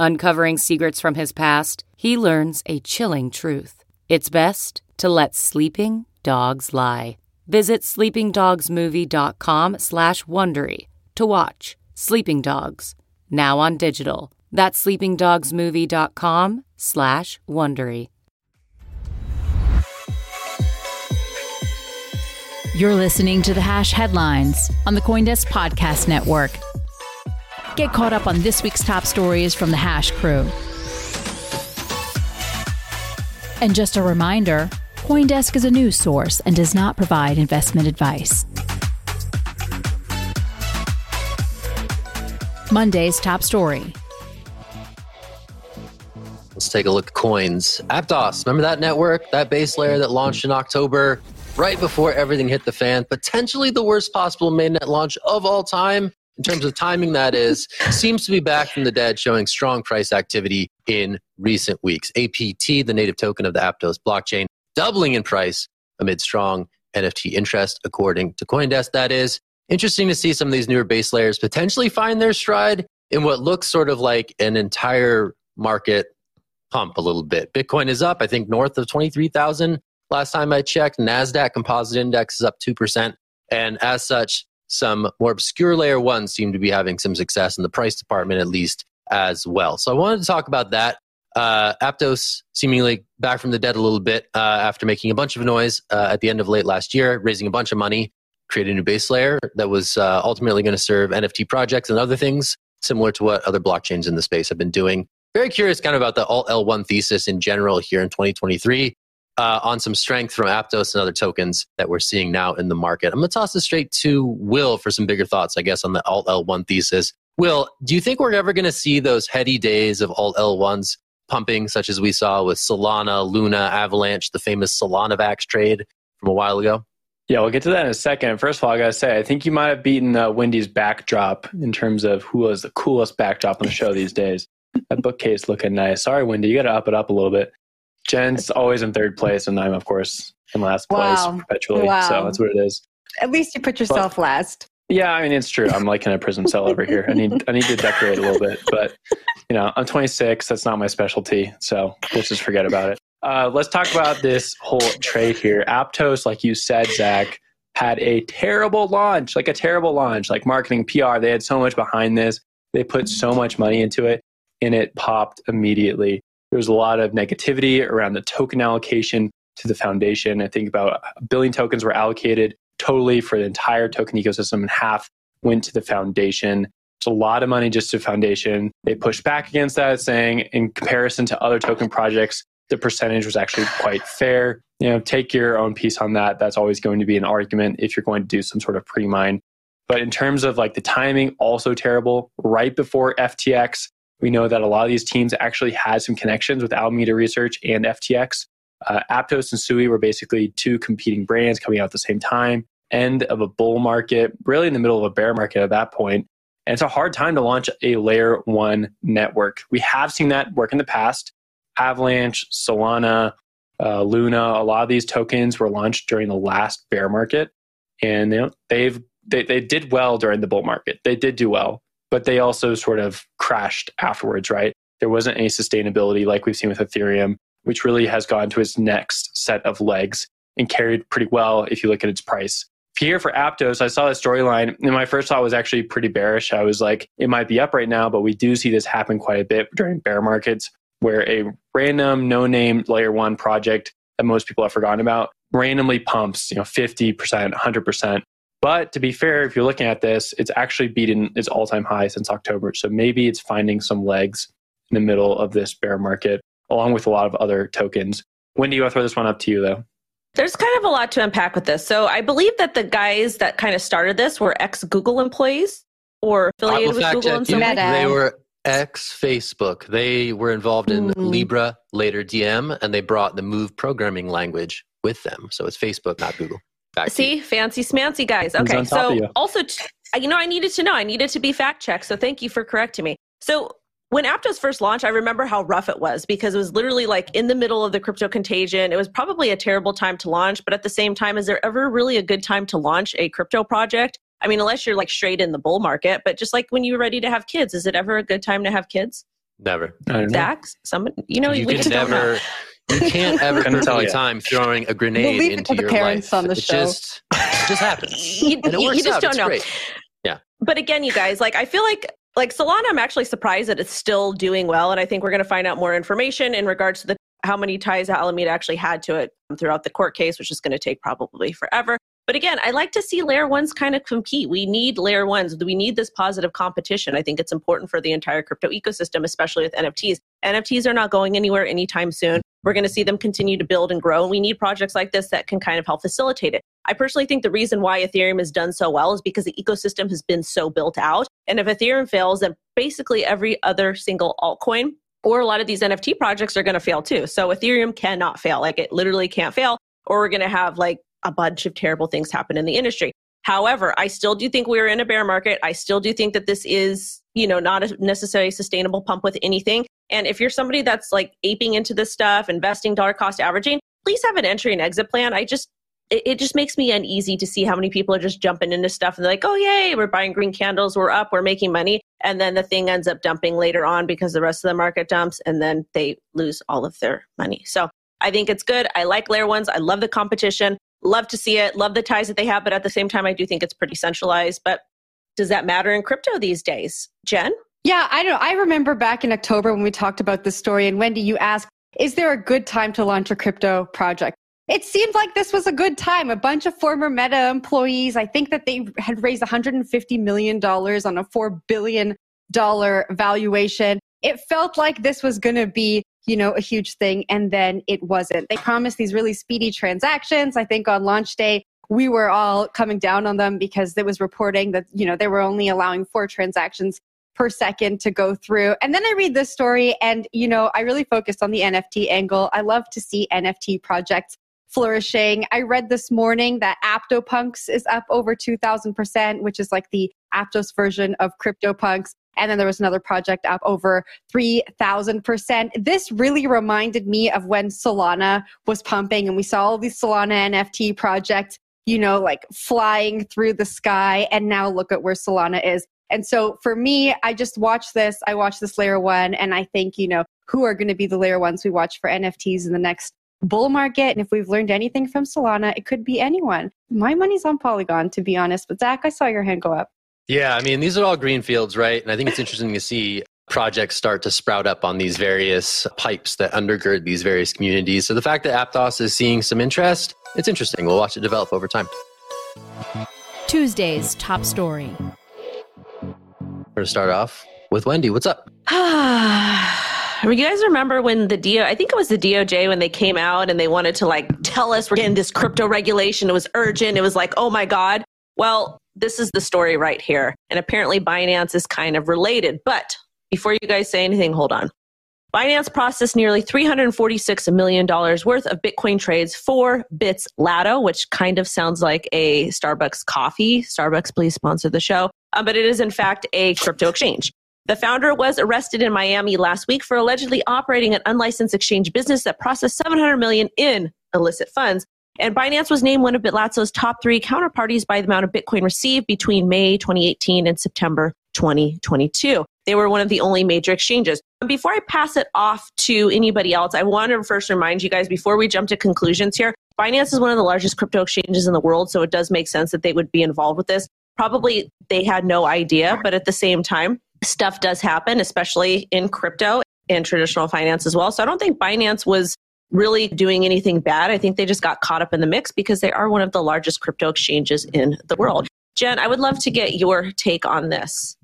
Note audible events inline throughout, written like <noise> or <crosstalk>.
Uncovering secrets from his past, he learns a chilling truth. It's best to let sleeping dogs lie. Visit sleepingdogsmovie.com slash Wondery to watch Sleeping Dogs, now on digital. That's sleepingdogsmovie.com slash Wondery. You're listening to the Hash Headlines on the Coindesk Podcast Network. Get caught up on this week's top stories from the Hash crew. And just a reminder Coindesk is a news source and does not provide investment advice. Monday's top story. Let's take a look at coins. Aptos, remember that network, that base layer that launched in October, right before everything hit the fan? Potentially the worst possible mainnet launch of all time in terms of timing that is, seems to be back from the dead, showing strong price activity in recent weeks. APT, the native token of the Aptos blockchain, doubling in price amid strong NFT interest, according to Coindesk. That is interesting to see some of these newer base layers potentially find their stride in what looks sort of like an entire market pump a little bit. Bitcoin is up, I think, north of 23,000 last time I checked. NASDAQ composite index is up 2%. And as such, some more obscure layer ones seem to be having some success in the price department, at least as well. So I wanted to talk about that. Uh, Aptos seemingly back from the dead a little bit uh, after making a bunch of noise uh, at the end of late last year, raising a bunch of money, created a new base layer that was uh, ultimately going to serve NFT projects and other things similar to what other blockchains in the space have been doing. Very curious kind of about the alt L1 thesis in general here in 2023 uh, on some strength from Aptos and other tokens that we're seeing now in the market. I'm going to toss this straight to Will for some bigger thoughts, I guess, on the Alt L1 thesis. Will, do you think we're ever going to see those heady days of Alt L1s pumping, such as we saw with Solana, Luna, Avalanche, the famous SoLunAvax trade from a while ago? Yeah, we'll get to that in a second. First of all, I gotta say, I think you might have beaten uh, Wendy's backdrop in terms of who was the coolest backdrop on the show these days. That bookcase looking nice. Sorry, Wendy, you got to up it up a little bit. Jen's always in third place, and I'm, of course, in last wow. place perpetually. Wow. So that's what it is. At least you put yourself but, last. Yeah, I mean it's true. I'm like in a prison cell over here. I need I need to decorate a little bit, but you know I'm 26. That's not my specialty, so let's just forget about it. Uh, let's talk about this whole trade here. Aptos, like you said, Zach, had a terrible launch, like a terrible launch, like marketing PR. They had so much behind this. They put so much money into it, and it popped immediately. There was a lot of negativity around the token allocation to the foundation. I think about a billion tokens were allocated totally for the entire token ecosystem, and half went to the foundation. It's a lot of money just to foundation. They pushed back against that, saying in comparison to other token projects, the percentage was actually quite fair. You know, take your own piece on that. That's always going to be an argument if you're going to do some sort of pre-mine. But in terms of like the timing, also terrible. Right before FTX, we know that a lot of these teams actually had some connections with Alameda Research and FTX. Uh, Aptos and Sui were basically two competing brands coming out at the same time. End of a bull market, really in the middle of a bear market at that point. And it's a hard time to launch a layer one network. We have seen that work in the past. Avalanche, Solana, uh, Luna, a lot of these tokens were launched during the last bear market. And you know, they've they, they did well during the bull market. They did do well but they also sort of crashed afterwards, right? There wasn't any sustainability like we've seen with Ethereum, which really has gone to its next set of legs and carried pretty well if you look at its price. Here for Aptos, I saw the storyline, and my first thought was actually pretty bearish. I was like, it might be up right now, but we do see this happen quite a bit during bear markets. where a random no name layer one project that most people have forgotten about randomly pumps, you know, 50%, 100%. But to be fair, if you're looking at this, it's actually beaten its all time high since October. So maybe it's finding some legs in the middle of this bear market, along with a lot of other tokens. Wendy, I'll throw this one up to you, though. There's kind of a lot to unpack with this. So I believe that the guys that kind of started this were ex Google employees or affiliated with Google in some way. They were ex Facebook. They were involved in mm-hmm. Libra, later Diem, and they brought the Move programming language with them. So it's Facebook, not Google. Back See, fancy smancy guys. Okay, so you? also, t- you know, I needed to know. I needed to be fact checked. So thank you for correcting me. So when Aptos first launched, I remember how rough it was because it was literally like in the middle of the crypto contagion. It was probably a terrible time to launch, but at the same time, is there ever really a good time to launch a crypto project? I mean, unless you're like straight in the bull market, but just like when you're ready to have kids, is it ever a good time to have kids? Never. Dax, someone, you know, you we can never. You can't <laughs> ever put any time throwing a grenade we'll into your life. On the it show. just it just happens. <laughs> you, and it works you just out. don't it's know. Great. Yeah. But again, you guys, like I feel like like Solana, I'm actually surprised that it's still doing well, and I think we're going to find out more information in regards to the how many ties Alameda actually had to it throughout the court case, which is going to take probably forever. But again, I like to see layer ones kind of compete. We need layer ones. We need this positive competition. I think it's important for the entire crypto ecosystem, especially with NFTs. NFTs are not going anywhere anytime soon. We're going to see them continue to build and grow. And we need projects like this that can kind of help facilitate it. I personally think the reason why Ethereum has done so well is because the ecosystem has been so built out. And if Ethereum fails, then basically every other single altcoin or a lot of these NFT projects are going to fail too. So Ethereum cannot fail. Like it literally can't fail. Or we're going to have like a bunch of terrible things happen in the industry. However, I still do think we're in a bear market. I still do think that this is, you know, not a necessarily sustainable pump with anything. And if you're somebody that's like aping into this stuff, investing dollar cost averaging, please have an entry and exit plan. I just, it, it just makes me uneasy to see how many people are just jumping into stuff and they're like, oh, yay, we're buying green candles, we're up, we're making money. And then the thing ends up dumping later on because the rest of the market dumps and then they lose all of their money. So I think it's good. I like layer ones. I love the competition love to see it, love the ties that they have, but at the same time, I do think it's pretty centralized. But does that matter in crypto these days? Jen? Yeah, I don't I remember back in October when we talked about this story, and Wendy, you asked, is there a good time to launch a crypto project? It seemed like this was a good time. A bunch of former Meta employees, I think that they had raised $150 million on a $4 billion valuation. It felt like this was going to be you know, a huge thing. And then it wasn't. They promised these really speedy transactions. I think on launch day, we were all coming down on them because there was reporting that, you know, they were only allowing four transactions per second to go through. And then I read this story and, you know, I really focused on the NFT angle. I love to see NFT projects flourishing. I read this morning that AptoPunks is up over 2000%, which is like the Aptos version of CryptoPunks. And then there was another project up over 3,000%. This really reminded me of when Solana was pumping and we saw all these Solana NFT projects, you know, like flying through the sky. And now look at where Solana is. And so for me, I just watch this. I watch this layer one and I think, you know, who are going to be the layer ones we watch for NFTs in the next bull market. And if we've learned anything from Solana, it could be anyone. My money's on Polygon, to be honest. But Zach, I saw your hand go up. Yeah, I mean, these are all green fields, right? And I think it's interesting to see projects start to sprout up on these various pipes that undergird these various communities. So the fact that Aptos is seeing some interest, it's interesting. We'll watch it develop over time. Tuesday's top story. We're going to start off with Wendy. What's up? <sighs> you guys remember when the DO, I think it was the DOJ when they came out and they wanted to like tell us we're getting this crypto regulation. It was urgent. It was like, oh my God. Well, this is the story right here. And apparently Binance is kind of related. But before you guys say anything, hold on. Binance processed nearly $346 million worth of Bitcoin trades for Bitzlato, which kind of sounds like a Starbucks coffee. Starbucks, please sponsor the show. Um, but it is, in fact, a crypto exchange. The founder was arrested in Miami last week for allegedly operating an unlicensed exchange business that processed 700 million in illicit funds and Binance was named one of Bitzlato's top three counterparties by the amount of Bitcoin received between May 2018 and September 2022. They were one of the only major exchanges. Before I pass it off to anybody else, I want to first remind you guys before we jump to conclusions here, Binance is one of the largest crypto exchanges in the world, so it does make sense that they would be involved with this. Probably they had no idea, but at the same time, stuff does happen, especially in crypto and traditional finance as well. So I don't think Binance was really doing anything bad. I think they just got caught up in the mix because they are one of the largest crypto exchanges in the world. Jen, I would love to get your take on this.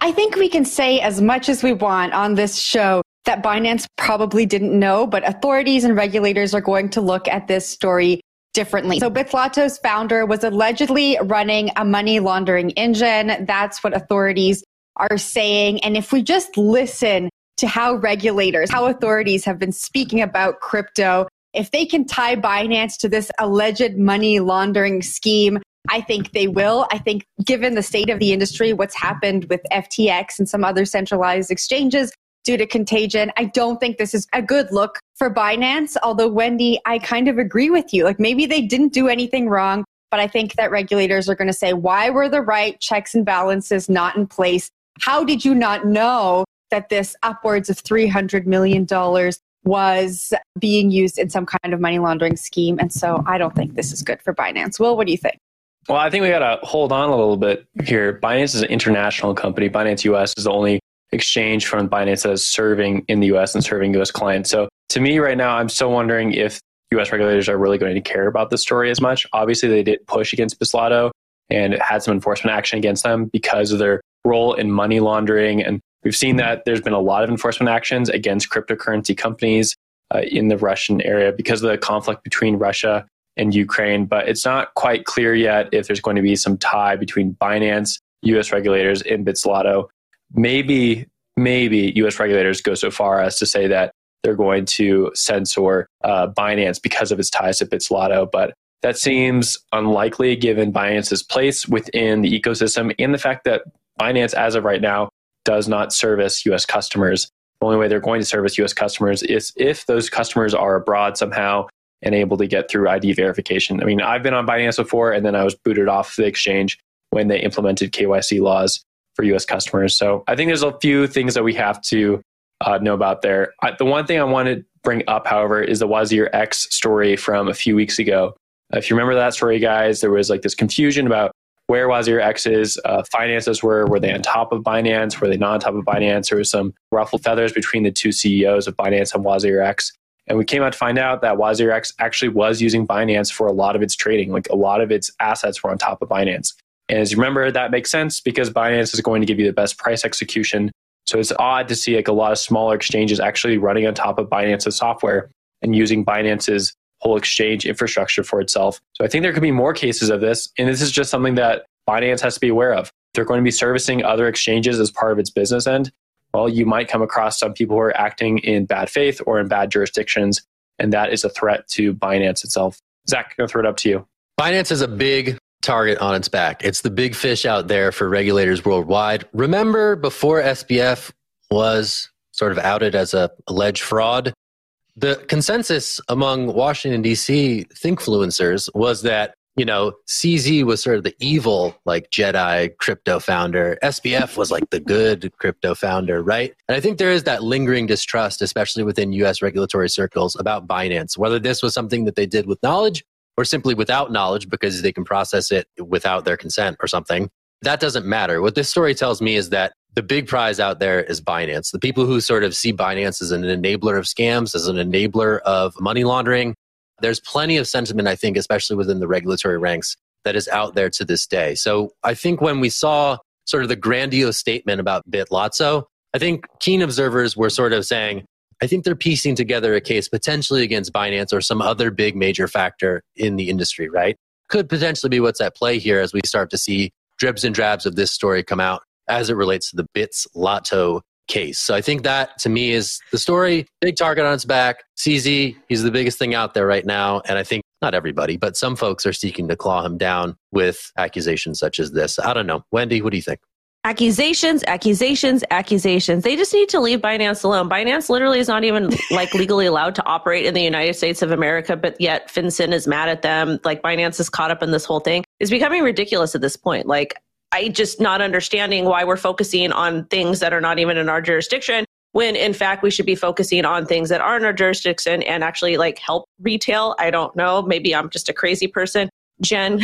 I think we can say as much as we want on this show that Binance probably didn't know, but authorities and regulators are going to look at this story differently. So Bitzlato's founder was allegedly running a money laundering engine. That's what authorities are saying. And if we just listen to how regulators, how authorities have been speaking about crypto, if they can tie Binance to this alleged money laundering scheme, I think they will. I think given the state of the industry, what's happened with FTX and some other centralized exchanges due to contagion, I don't think this is a good look for Binance. Although, Wendy, I kind of agree with you. Like maybe they didn't do anything wrong, but I think that regulators are going to say, why were the right checks and balances not in place? How did you not know that this upwards of $300 million was being used in some kind of money laundering scheme? And so I don't think this is good for Binance. Will, what do you think? Well, I think we got to hold on a little bit here. Binance is an international company. Binance US is the only exchange from Binance that is serving in the US and serving US clients. So to me right now, I'm still wondering if US regulators are really going to care about this story as much. Obviously, they did push against Bitzlato and had some enforcement action against them because of their role in money laundering. And we've seen that there's been a lot of enforcement actions against cryptocurrency companies uh, in the Russian area because of the conflict between Russia and Ukraine, but it's not quite clear yet if there's going to be some tie between Binance, US regulators, and Bitzlato. Maybe, maybe US regulators go so far as to say that they're going to censor uh, Binance because of its ties to Bitzlato, but that seems unlikely given Binance's place within the ecosystem and the fact that Binance, as of right now, does not service US customers. The only way they're going to service US customers is if those customers are abroad somehow and able to get through ID verification. I mean, I've been on Binance before, and then I was booted off the exchange when they implemented KYC laws for US customers. So I think there's a few things that we have to uh, know about there. I, the one thing I want to bring up, however, is the Wazir X story from a few weeks ago. If you remember that story, guys, there was like this confusion about where Wazir X's uh, finances were. Were they on top of Binance? Were they not on top of Binance? There was some ruffled feathers between the two CEOs of Binance and Wazir X. And we came out to find out that WazirX actually was using Binance for a lot of its trading. Like a lot of its assets were on top of Binance. And as you remember, that makes sense because Binance is going to give you the best price execution. So it's odd to see like a lot of smaller exchanges actually running on top of Binance's software and using Binance's whole exchange infrastructure for itself. So I think there could be more cases of this. And this is just something that Binance has to be aware of. They're going to be servicing other exchanges as part of its business end well, you might come across some people who are acting in bad faith or in bad jurisdictions, and that is a threat to Binance itself. Zach, I'm going to throw it up to you. Binance is a big target on its back. It's the big fish out there for regulators worldwide. Remember before SBF was sort of outed as a alleged fraud, the consensus among Washington D.C. thinkfluencers was that you know, CZ was sort of the evil, like Jedi crypto founder. SBF was like the good crypto founder, right? And I think there is that lingering distrust, especially within US regulatory circles, about Binance, whether this was something that they did with knowledge or simply without knowledge because they can process it without their consent or something. That doesn't matter. What this story tells me is that the big prize out there is Binance. The people who sort of see Binance as an enabler of scams, as an enabler of money laundering, there's plenty of sentiment, I think, especially within the regulatory ranks, that is out there to this day. So I think when we saw sort of the grandiose statement about Bitzlato, I think keen observers were sort of saying, I think they're piecing together a case potentially against Binance or some other big major factor in the industry, right? Could potentially be what's at play here as we start to see dribs and drabs of this story come out as it relates to the Bitzlato case. So I think that to me is the story. Big target on its back. CZ, he's the biggest thing out there right now. And I think not everybody, but some folks are seeking to claw him down with accusations such as this. I don't know. Wendy, what do you think? Accusations, accusations, accusations. They just need to leave Binance alone. Binance literally is not even like <laughs> legally allowed to operate in the United States of America, but yet FinCEN is mad at them. Like Binance is caught up in this whole thing. It's becoming ridiculous at this point. Like I just not understanding why we're focusing on things that are not even in our jurisdiction when in fact we should be focusing on things that are in our jurisdiction and actually like help retail. I don't know. Maybe I'm just a crazy person, Jen.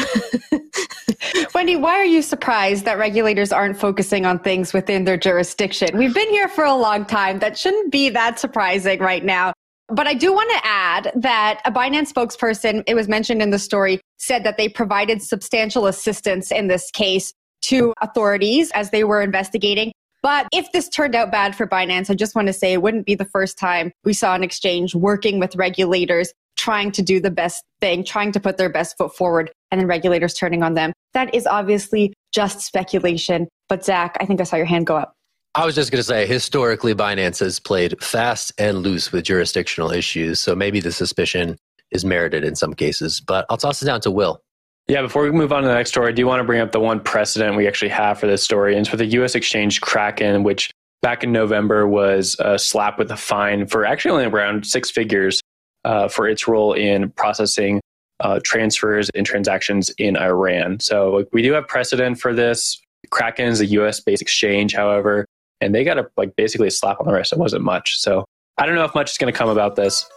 <laughs> Wendy, why are you surprised that regulators aren't focusing on things within their jurisdiction? We've been here for a long time. That shouldn't be that surprising right now. But I do want to add that a Binance spokesperson, it was mentioned in the story, said that they provided substantial assistance in this case to authorities as they were investigating. But if this turned out bad for Binance, I just want to say it wouldn't be the first time we saw an exchange working with regulators, trying to do the best thing, trying to put their best foot forward, and then regulators turning on them. That is obviously just speculation. But Zach, I think I saw your hand go up. I was just going to say, historically, Binance has played fast and loose with jurisdictional issues. So maybe the suspicion is merited in some cases. But I'll toss it down to Will. Yeah, before we move on to the next story, I do want to bring up the one precedent we actually have for this story. And it's with the U.S. exchange Kraken, which back in November was a slap with a fine for actually only around six figures uh, for its role in processing uh, transfers and transactions in Iran. So we do have precedent for this. Kraken is a U.S. based exchange, however, and they got a like basically a slap on the wrist. It wasn't much. So I don't know if much is going to come about this.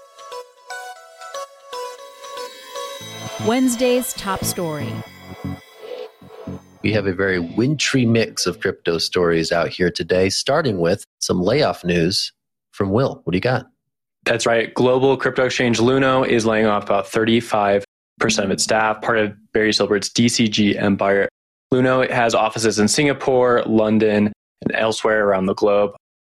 Wednesday's top story. We have a very wintry mix of crypto stories out here today, starting with some layoff news from Will. What do you got? That's right. Global crypto exchange Luno is laying off about 35% of its staff, part of Barry Silbert's DCG empire. Luno has offices in Singapore, London, and elsewhere around the globe.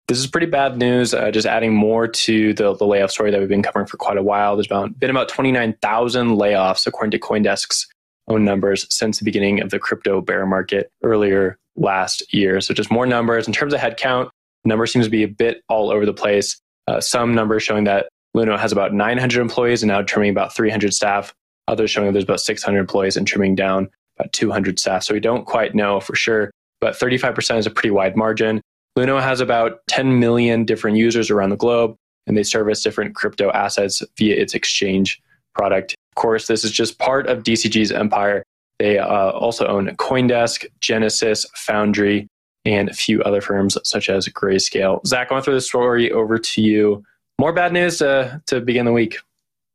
This is pretty bad news. Uh, just adding more to the, the layoff story that we've been covering for quite a while. There's about, been about 29,000 layoffs, according to Coindesk's own numbers, since the beginning of the crypto bear market earlier last year. So just more numbers. In terms of headcount, the number seems to be a bit all over the place. Uh, some numbers showing that Luno has about 900 employees and now trimming about 300 staff. Others showing that there's about 600 employees and trimming down about 200 staff. So we don't quite know for sure, but 35% is a pretty wide margin. Luno has about 10 million different users around the globe, and they service different crypto assets via its exchange product. Of course, this is just part of DCG's empire. They uh, also own Coindesk, Genesis, Foundry, and a few other firms such as Grayscale. Zach, I want to throw the story over to you. More bad news to, to begin the week.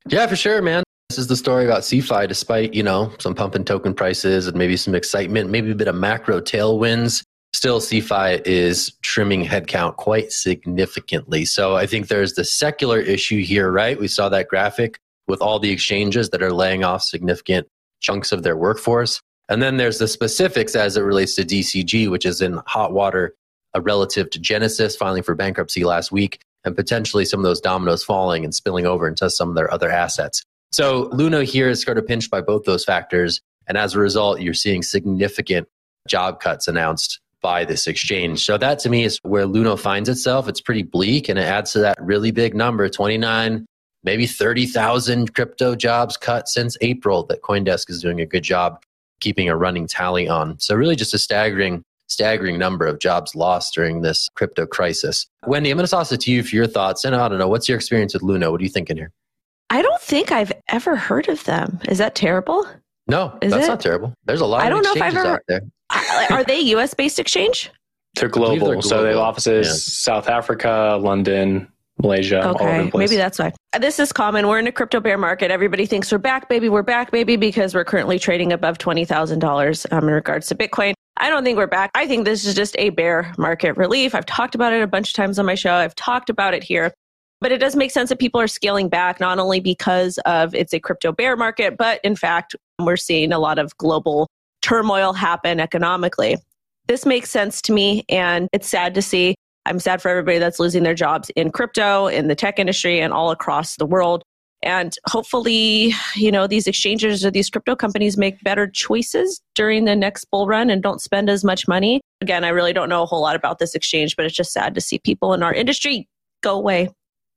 Yeah, for sure, man. This is the story about CeFi, despite, you know, some pump pumping token prices and maybe some excitement, maybe a bit of macro tailwinds still CeFi is trimming headcount quite significantly. So I think there's the secular issue here, right? We saw that graphic with all the exchanges that are laying off significant chunks of their workforce. And then there's the specifics as it relates to DCG, which is in hot water relative to Genesis filing for bankruptcy last week and potentially some of those dominoes falling and spilling over into some of their other assets. So Luna here is sort of pinched by both those factors. And as a result, you're seeing significant job cuts announced by this exchange. So that to me is where Luno finds itself. It's pretty bleak and it adds to that really big number 29, maybe 30,000 crypto jobs cut since April that Coindesk is doing a good job keeping a running tally on. So really just a staggering staggering number of jobs lost during this crypto crisis. Wendy, I'm going to toss it to you for your thoughts. And I don't know, what's your experience with Luno? What are you thinking here? I don't think I've ever heard of them. Is that terrible? No, is that's it? not terrible. There's a lot I don't know if I've ever, out there. Are they US based exchange? They're global. they're global. So they have offices yeah. South Africa, London, Malaysia. Okay, maybe that's why. This is common. We're in a crypto bear market. Everybody thinks we're back, baby. We're back, baby, because we're currently trading above twenty thousand um, dollars in regards to Bitcoin. I don't think we're back. I think this is just a bear market relief. I've talked about it a bunch of times on my show. I've talked about it here. But it does make sense that people are scaling back, not only because of it's a crypto bear market, but in fact, we're seeing a lot of global turmoil happen economically. This makes sense to me, and it's sad to see. I'm sad for everybody that's losing their jobs in crypto, in the tech industry, and all across the world. And hopefully, you know, these exchanges or these crypto companies make better choices during the next bull run and don't spend as much money. Again, I really don't know a whole lot about this exchange, but it's just sad to see people in our industry go away.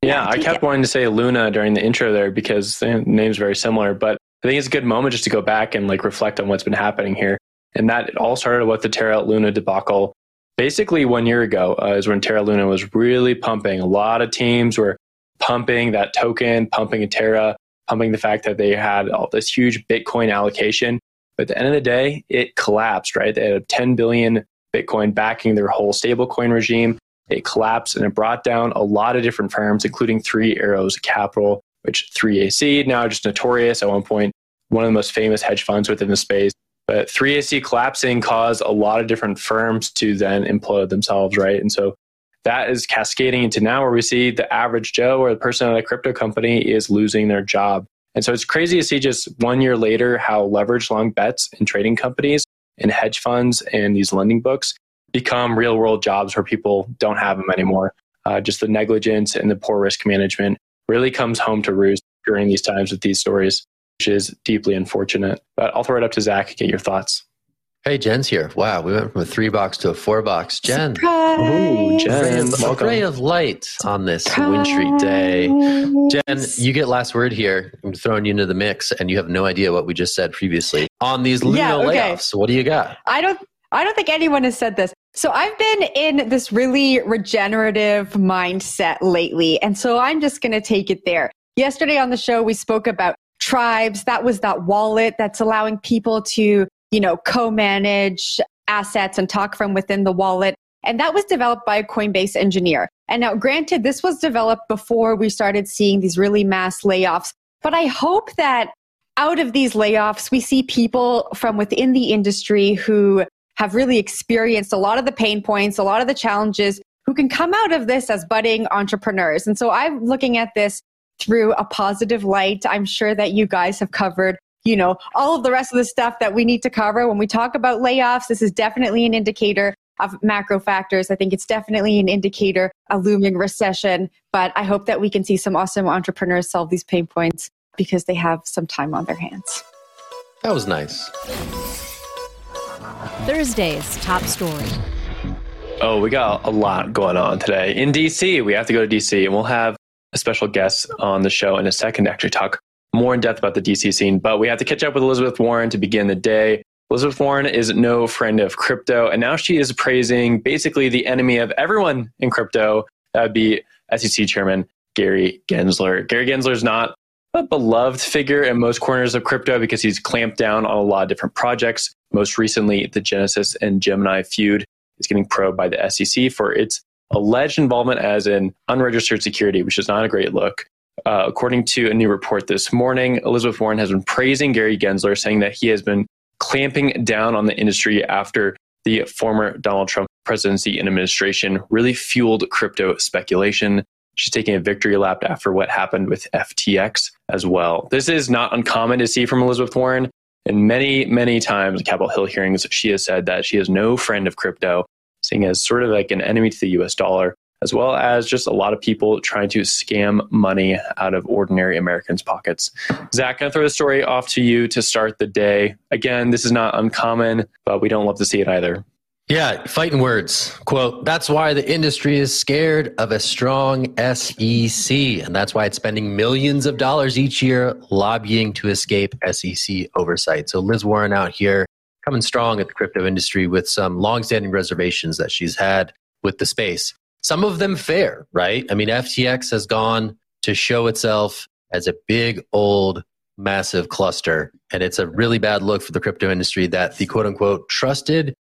Yeah, I kept it. wanting to say Luna during the intro there because the name's very similar, but I think it's a good moment just to go back and like reflect on what's been happening here. And that all started with the Terra Luna debacle. Basically, one year ago uh, is when Terra Luna was really pumping. A lot of teams were pumping that token, pumping a Terra, pumping the fact that they had all this huge Bitcoin allocation. But at the end of the day, it collapsed, right? They had 10 billion Bitcoin backing their whole stablecoin regime. It collapsed and it brought down a lot of different firms, including Three Arrows Capital, which 3AC, now just notorious. At one point, one of the most famous hedge funds within the space. But 3AC collapsing caused a lot of different firms to then implode themselves, right? And so that is cascading into now where we see the average Joe or the person at a crypto company is losing their job. And so it's crazy to see just one year later how leverage long bets in trading companies and hedge funds and these lending books become real world jobs where people don't have them anymore. Uh, just the negligence and the poor risk management really comes home to roost during these times with these stories, which is deeply unfortunate. But I'll throw it up to Zach, get your thoughts. Hey, Jen's here. Wow, we went from a three box to a four box. Jen. Surprise! Ooh, Jen. A welcome. ray of light on this wintry day. Jen, you get last word here. I'm throwing you into the mix, and you have no idea what we just said previously on these Luno Yeah, okay. layoffs. What do you got? I don't I don't think anyone has said this. So I've been in this really regenerative mindset lately. And so I'm just going to take it there. Yesterday on the show, we spoke about tribes. That was that wallet that's allowing people to, you know, co-manage assets and talk from within the wallet. And that was developed by a Coinbase engineer. And now granted, this was developed before we started seeing these really mass layoffs. But I hope that out of these layoffs, we see people from within the industry who have really experienced a lot of the pain points, a lot of the challenges, who can come out of this as budding entrepreneurs. And so I'm looking at this through a positive light. I'm sure that you guys have covered, you know, all of the rest of the stuff that we need to cover. When we talk about layoffs, this is definitely an indicator of macro factors. I think it's definitely an indicator a looming recession, but I hope that we can see some awesome entrepreneurs solve these pain points because they have some time on their hands. That was nice. Thursday's top story. Oh, we got a lot going on today. In DC, we have to go to DC, and we'll have a special guest on the show in a second to actually talk more in depth about the DC scene. But we have to catch up with Elizabeth Warren to begin the day. Elizabeth Warren is no friend of crypto, and now she is praising basically the enemy of everyone in crypto. That would be SEC Chairman Gary Gensler. Gary Gensler is not a beloved figure in most corners of crypto because he's clamped down on a lot of different projects. Most recently, the Genesis and Gemini feud is getting probed by the SEC for its alleged involvement as an unregistered security, which is not a great look. Uh, according to a new report this morning, Elizabeth Warren has been praising Gary Gensler, saying that he has been clamping down on the industry after the former Donald Trump presidency and administration really fueled crypto speculation. She's taking a victory lap after what happened with FTX as well. This is not uncommon to see from Elizabeth Warren. And many, many times in Capitol Hill hearings, she has said that she is no friend of crypto, seeing as sort of like an enemy to the US dollar, as well as just a lot of people trying to scam money out of ordinary Americans' pockets. Zach, to throw the story off to you to start the day. Again, this is not uncommon, but we don't love to see it either. Yeah, fighting words. Quote, that's why the industry is scared of a strong SEC. And that's why it's spending millions of dollars each year lobbying to escape SEC oversight. So Liz Warren out here coming strong at the crypto industry with some longstanding reservations that she's had with the space. Some of them fair, right? I mean, FTX has gone to show itself as a big, old, massive cluster. And it's a really bad look for the crypto industry that the quote unquote trusted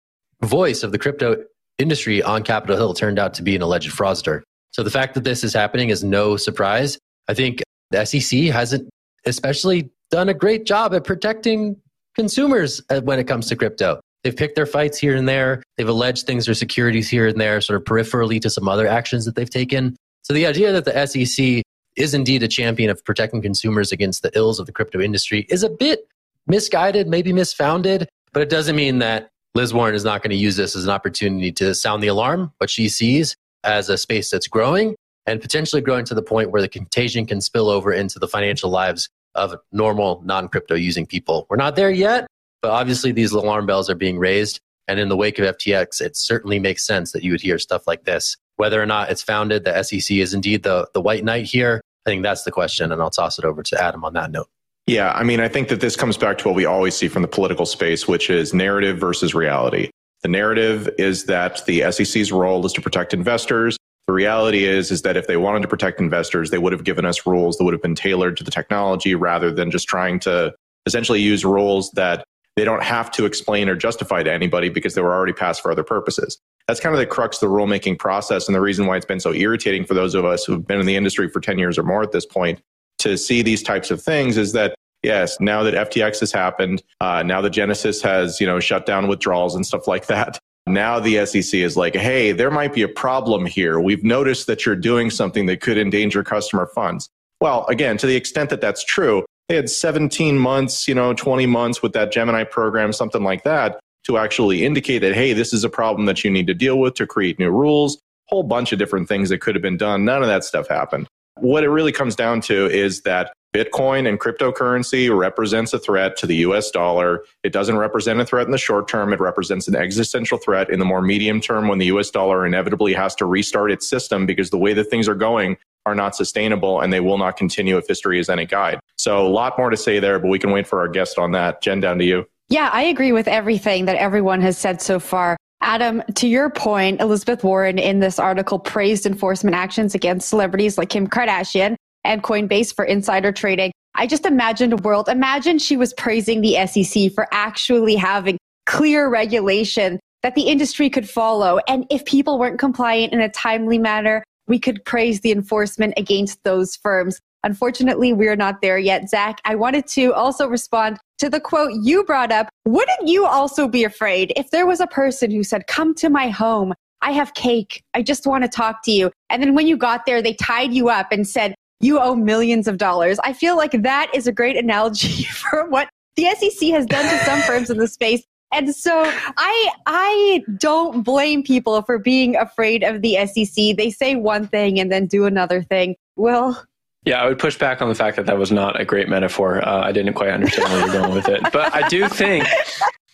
voice of the crypto industry on Capitol Hill turned out to be an alleged fraudster. So the fact that this is happening is no surprise. I think the SEC hasn't especially done a great job at protecting consumers when it comes to crypto. They've picked their fights here and there. They've alleged things are securities here and there, sort of peripherally to some other actions that they've taken. So the idea that the SEC is indeed a champion of protecting consumers against the ills of the crypto industry is a bit misguided, maybe misfounded, but it doesn't mean that Liz Warren is not going to use this as an opportunity to sound the alarm, but she sees as a space that's growing and potentially growing to the point where the contagion can spill over into the financial lives of normal non crypto using people. We're not there yet, but obviously these alarm bells are being raised. And in the wake of FTX, it certainly makes sense that you would hear stuff like this. Whether or not it's founded, the SEC is indeed the, the white knight here. I think that's the question. And I'll toss it over to Adam on that note. Yeah, I mean, I think that this comes back to what we always see from the political space, which is narrative versus reality. The narrative is that the SEC's role is to protect investors. The reality is, is that if they wanted to protect investors, they would have given us rules that would have been tailored to the technology rather than just trying to essentially use rules that they don't have to explain or justify to anybody because they were already passed for other purposes. That's kind of the crux of the rulemaking process and the reason why it's been so irritating for those of us who've been in the industry for 10 years or more at this point to see these types of things is that yes, now that FTX has happened, uh, now that Genesis has, you know, shut down withdrawals and stuff like that, <laughs> now the SEC is like, hey, there might be a problem here. We've noticed that you're doing something that could endanger customer funds. Well, again, to the extent that that's true, they had 17 months, you know, 20 months with that Gemini program, something like that, to actually indicate that, hey, this is a problem that you need to deal with to create new rules, whole bunch of different things that could have been done. None of that stuff happened. What it really comes down to is that Bitcoin and cryptocurrency represents a threat to the US dollar. It doesn't represent a threat in the short term. It represents an existential threat in the more medium term when the US dollar inevitably has to restart its system because the way that things are going are not sustainable and they will not continue if history is any guide. So, a lot more to say there, but we can wait for our guest on that. Jen, down to you. Yeah, I agree with everything that everyone has said so far. Adam, to your point, Elizabeth Warren in this article praised enforcement actions against celebrities like Kim Kardashian and Coinbase for insider trading. I just imagined a world. Imagine she was praising the SEC for actually having clear regulation that the industry could follow. And if people weren't compliant in a timely manner, we could praise the enforcement against those firms. Unfortunately, we're not there yet. Zach, I wanted to also respond to the quote you brought up. Wouldn't you also be afraid if there was a person who said, Come to my home? I have cake. I just want to talk to you. And then when you got there, they tied you up and said, You owe millions of dollars. I feel like that is a great analogy <laughs> for what the SEC has done to some firms in the space. And so I I don't blame people for being afraid of the SEC. They say one thing and then do another thing. Well, yeah, I would push back on the fact that that was not a great metaphor. Uh, I didn't quite understand where you're going with it, but I do think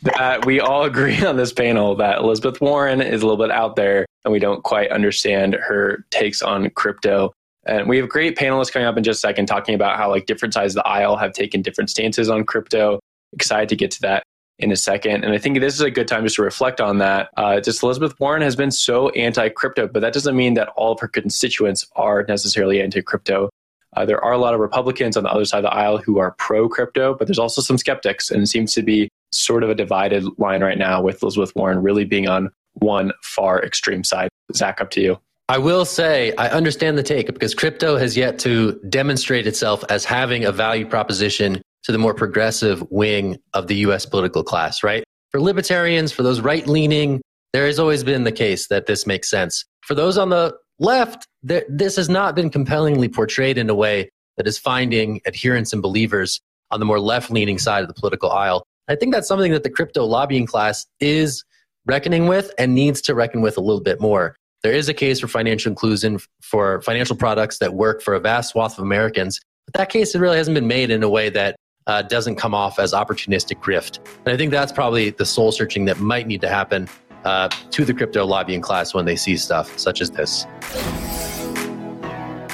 that we all agree on this panel that Elizabeth Warren is a little bit out there, and we don't quite understand her takes on crypto. And we have great panelists coming up in just a second talking about how like different sides of the aisle have taken different stances on crypto. Excited to get to that in a second. And I think this is a good time just to reflect on that. Uh, just Elizabeth Warren has been so anti crypto, but that doesn't mean that all of her constituents are necessarily anti crypto. Uh, there are a lot of Republicans on the other side of the aisle who are pro crypto, but there's also some skeptics, and it seems to be sort of a divided line right now with Elizabeth Warren really being on one far extreme side. Zach, up to you. I will say I understand the take because crypto has yet to demonstrate itself as having a value proposition to the more progressive wing of the US political class, right? For libertarians, for those right leaning, there has always been the case that this makes sense. For those on the left, there, this has not been compellingly portrayed in a way that is finding adherents and believers on the more left leaning side of the political aisle. I think that's something that the crypto lobbying class is reckoning with and needs to reckon with a little bit more. There is a case for financial inclusion for financial products that work for a vast swath of Americans, but that case really hasn't been made in a way that uh, doesn't come off as opportunistic grift. And I think that's probably the soul searching that might need to happen uh, to the crypto lobbying class when they see stuff such as this.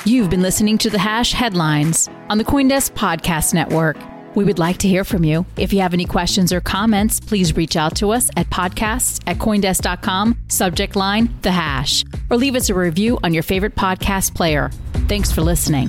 You've been listening to the Hash headlines on the Coindesk Podcast Network. We would like to hear from you. If you have any questions or comments, please reach out to us at podcasts at coindesk.com, subject line, the hash, or leave us a review on your favorite podcast player. Thanks for listening.